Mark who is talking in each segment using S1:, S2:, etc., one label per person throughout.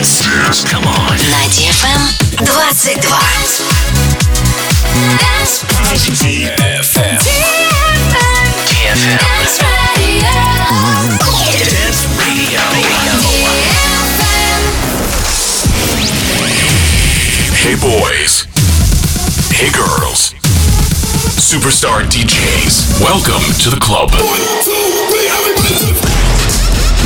S1: Dance. Dance. Come on.
S2: На DFM 22. Dance.
S1: DFM. DFM. Dance Radio. Hey boys. Hey girls. Superstar DJs. Welcome to the club.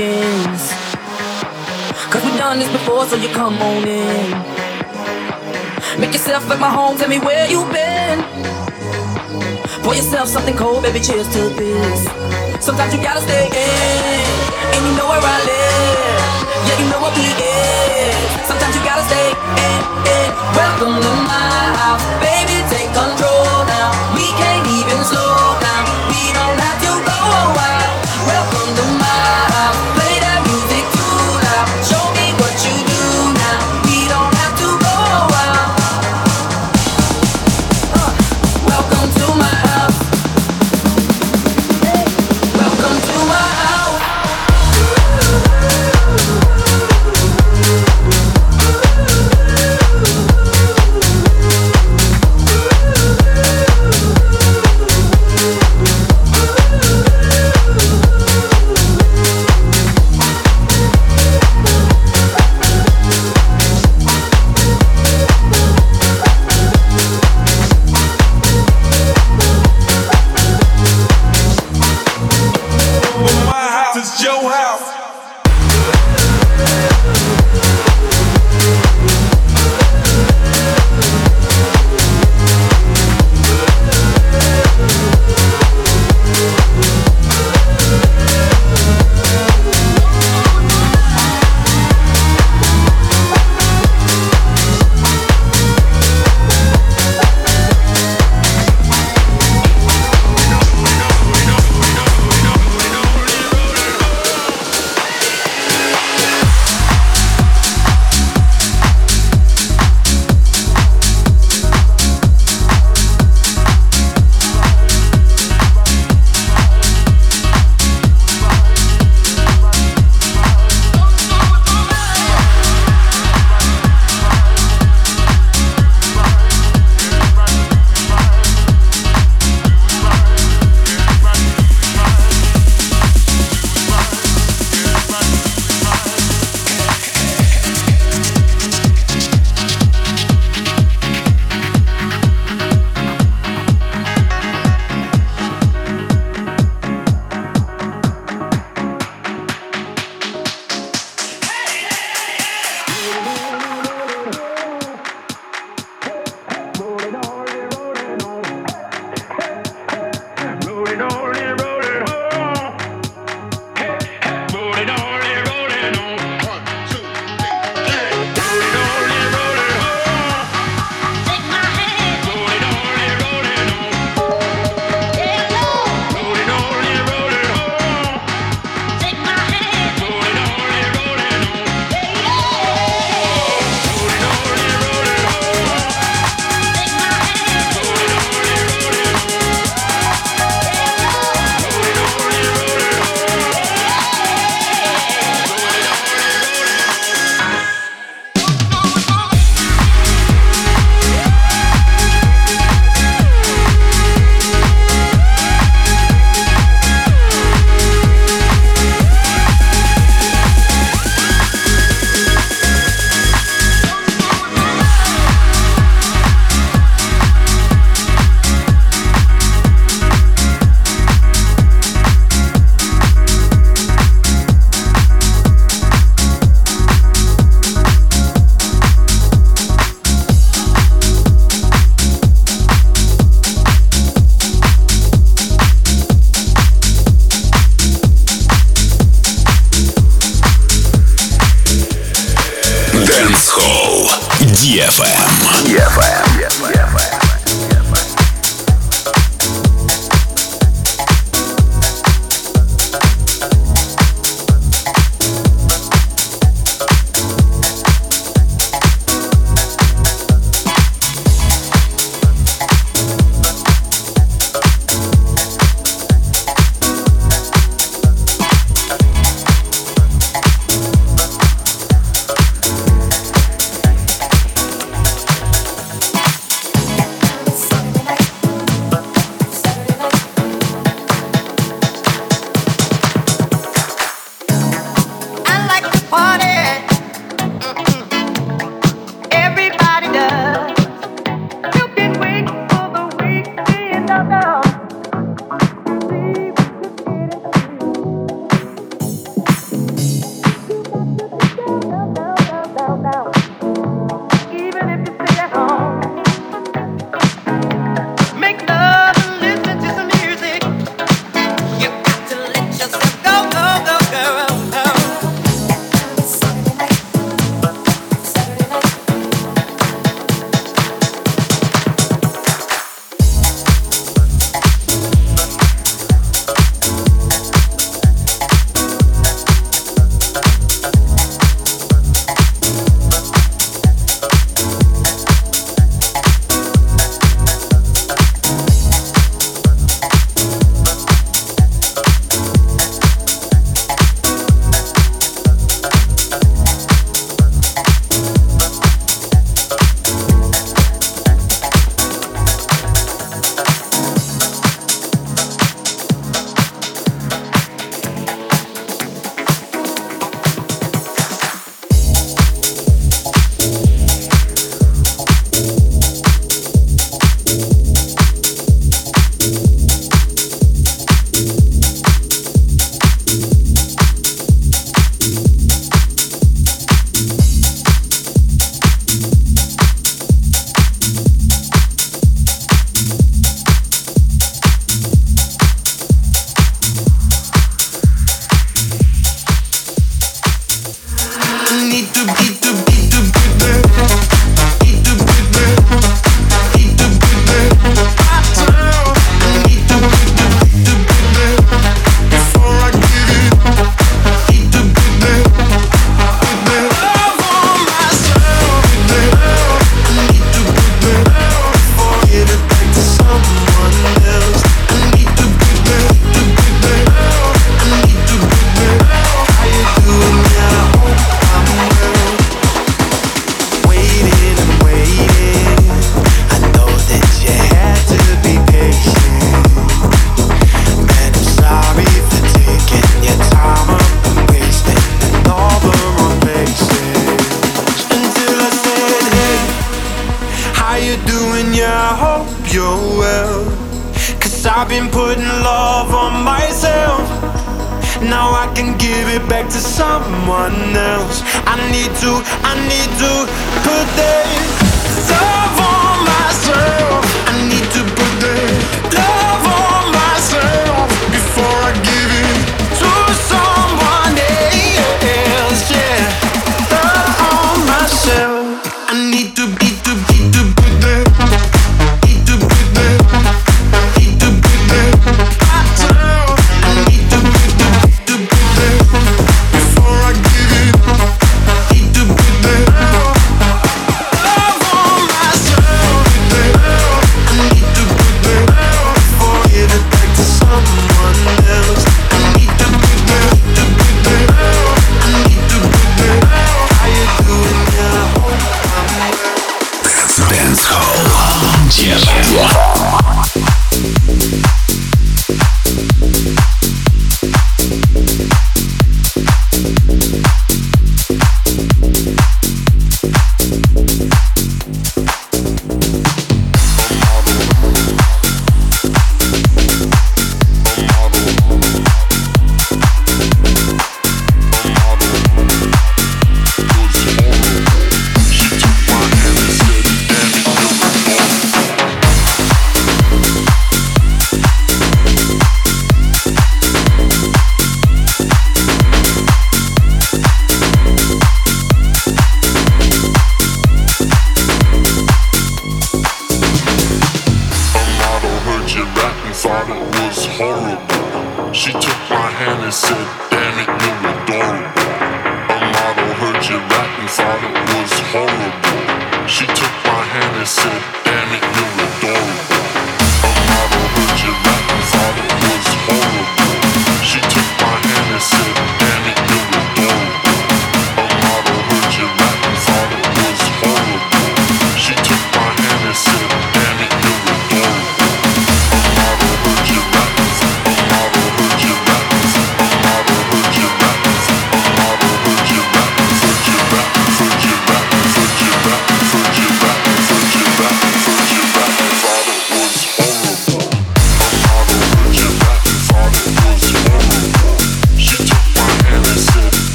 S3: Begins. Cause we've done this before, so you come on in. Make yourself at my home, tell me where you've been. Pour yourself something cold, baby, cheers to this. Sometimes you gotta stay in, and you know where I live. Yeah, you know what we is. Sometimes you gotta stay in, in. Welcome to my house, baby, take control now. We can't even slow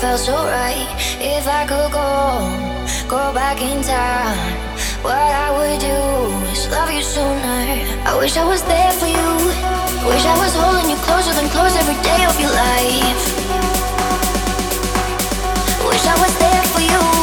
S4: felt so right. If I could go, go back in time, what I would do is love you sooner. I wish I was there for you. Wish I was holding you closer than close every day of your life. Wish I was there for you.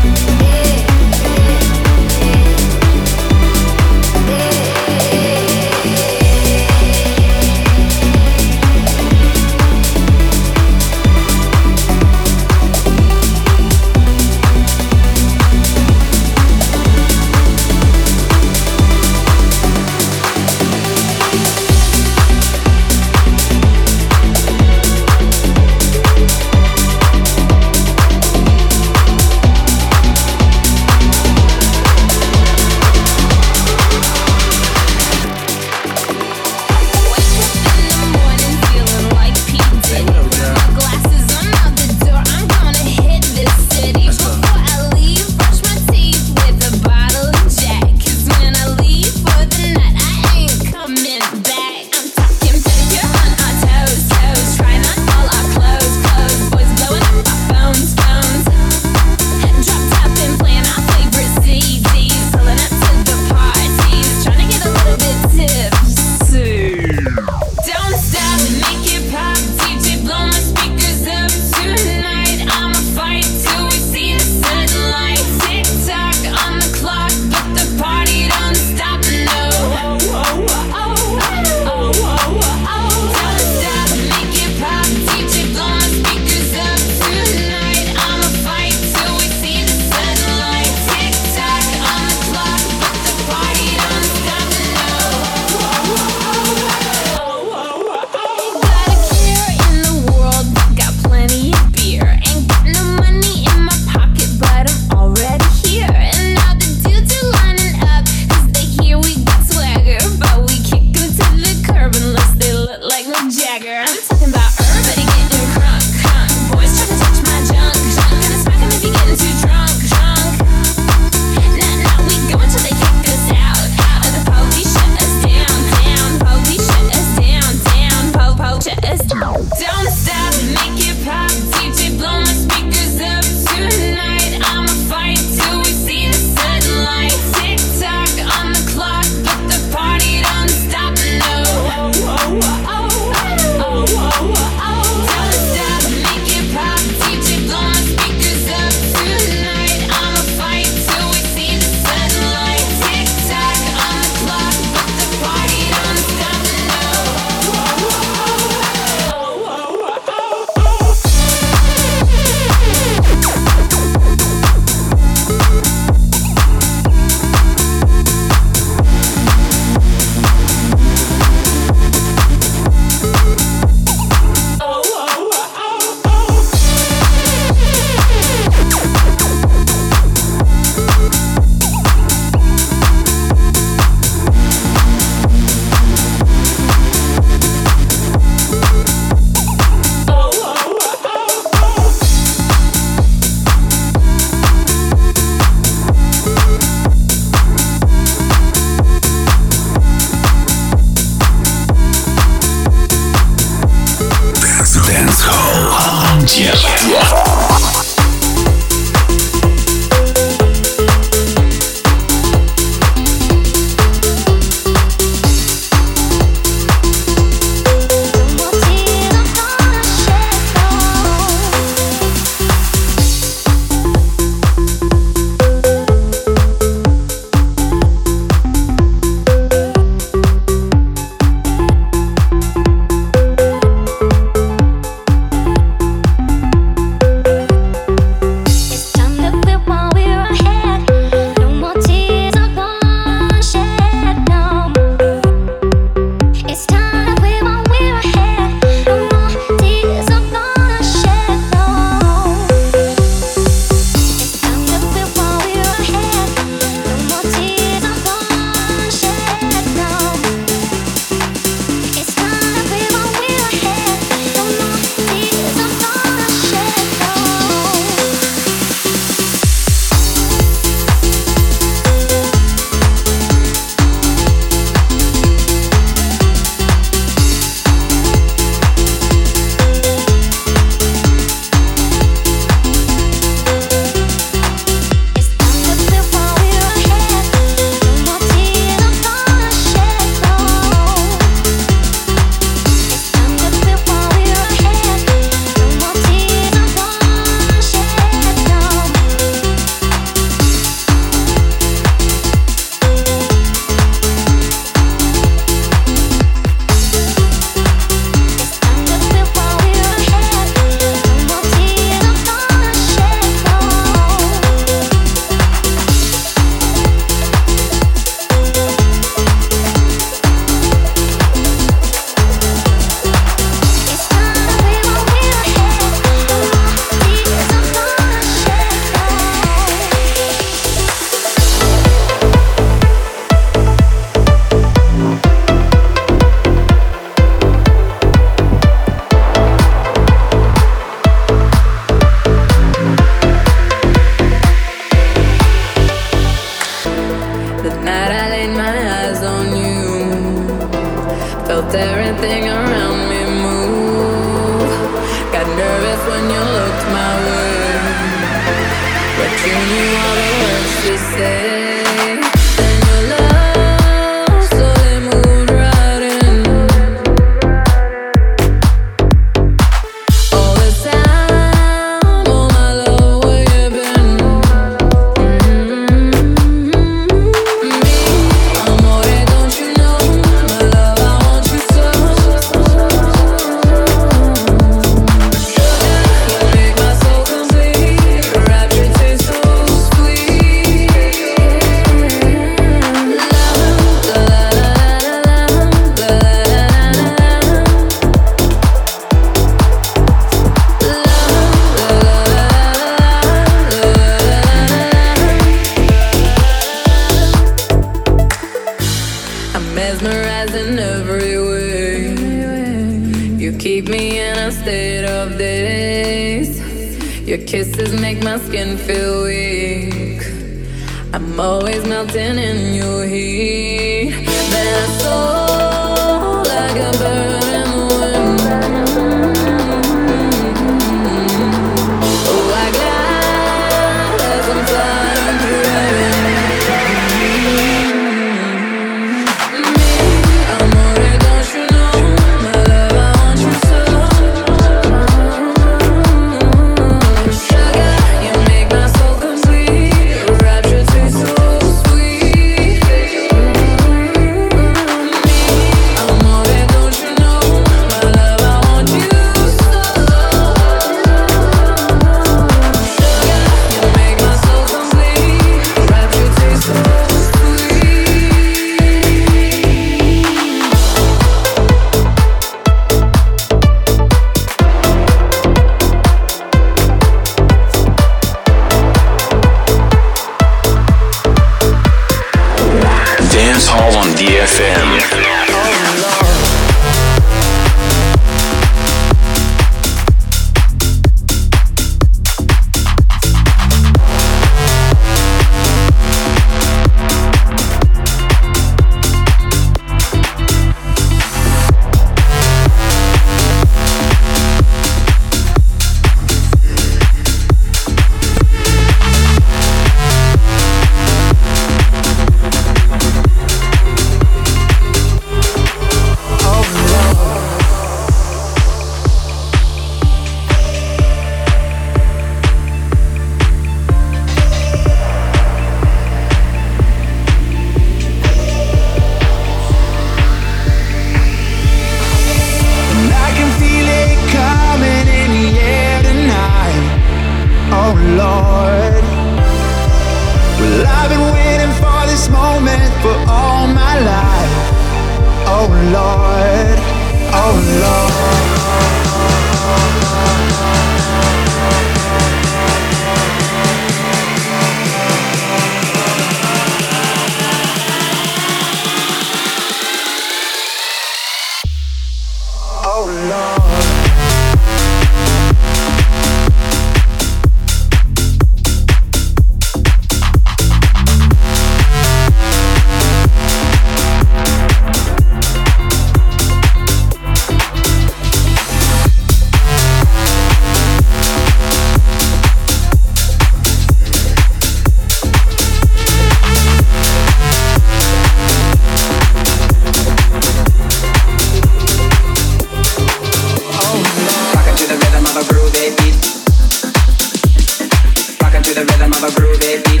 S4: the rhythm of
S3: a
S1: groovy beat.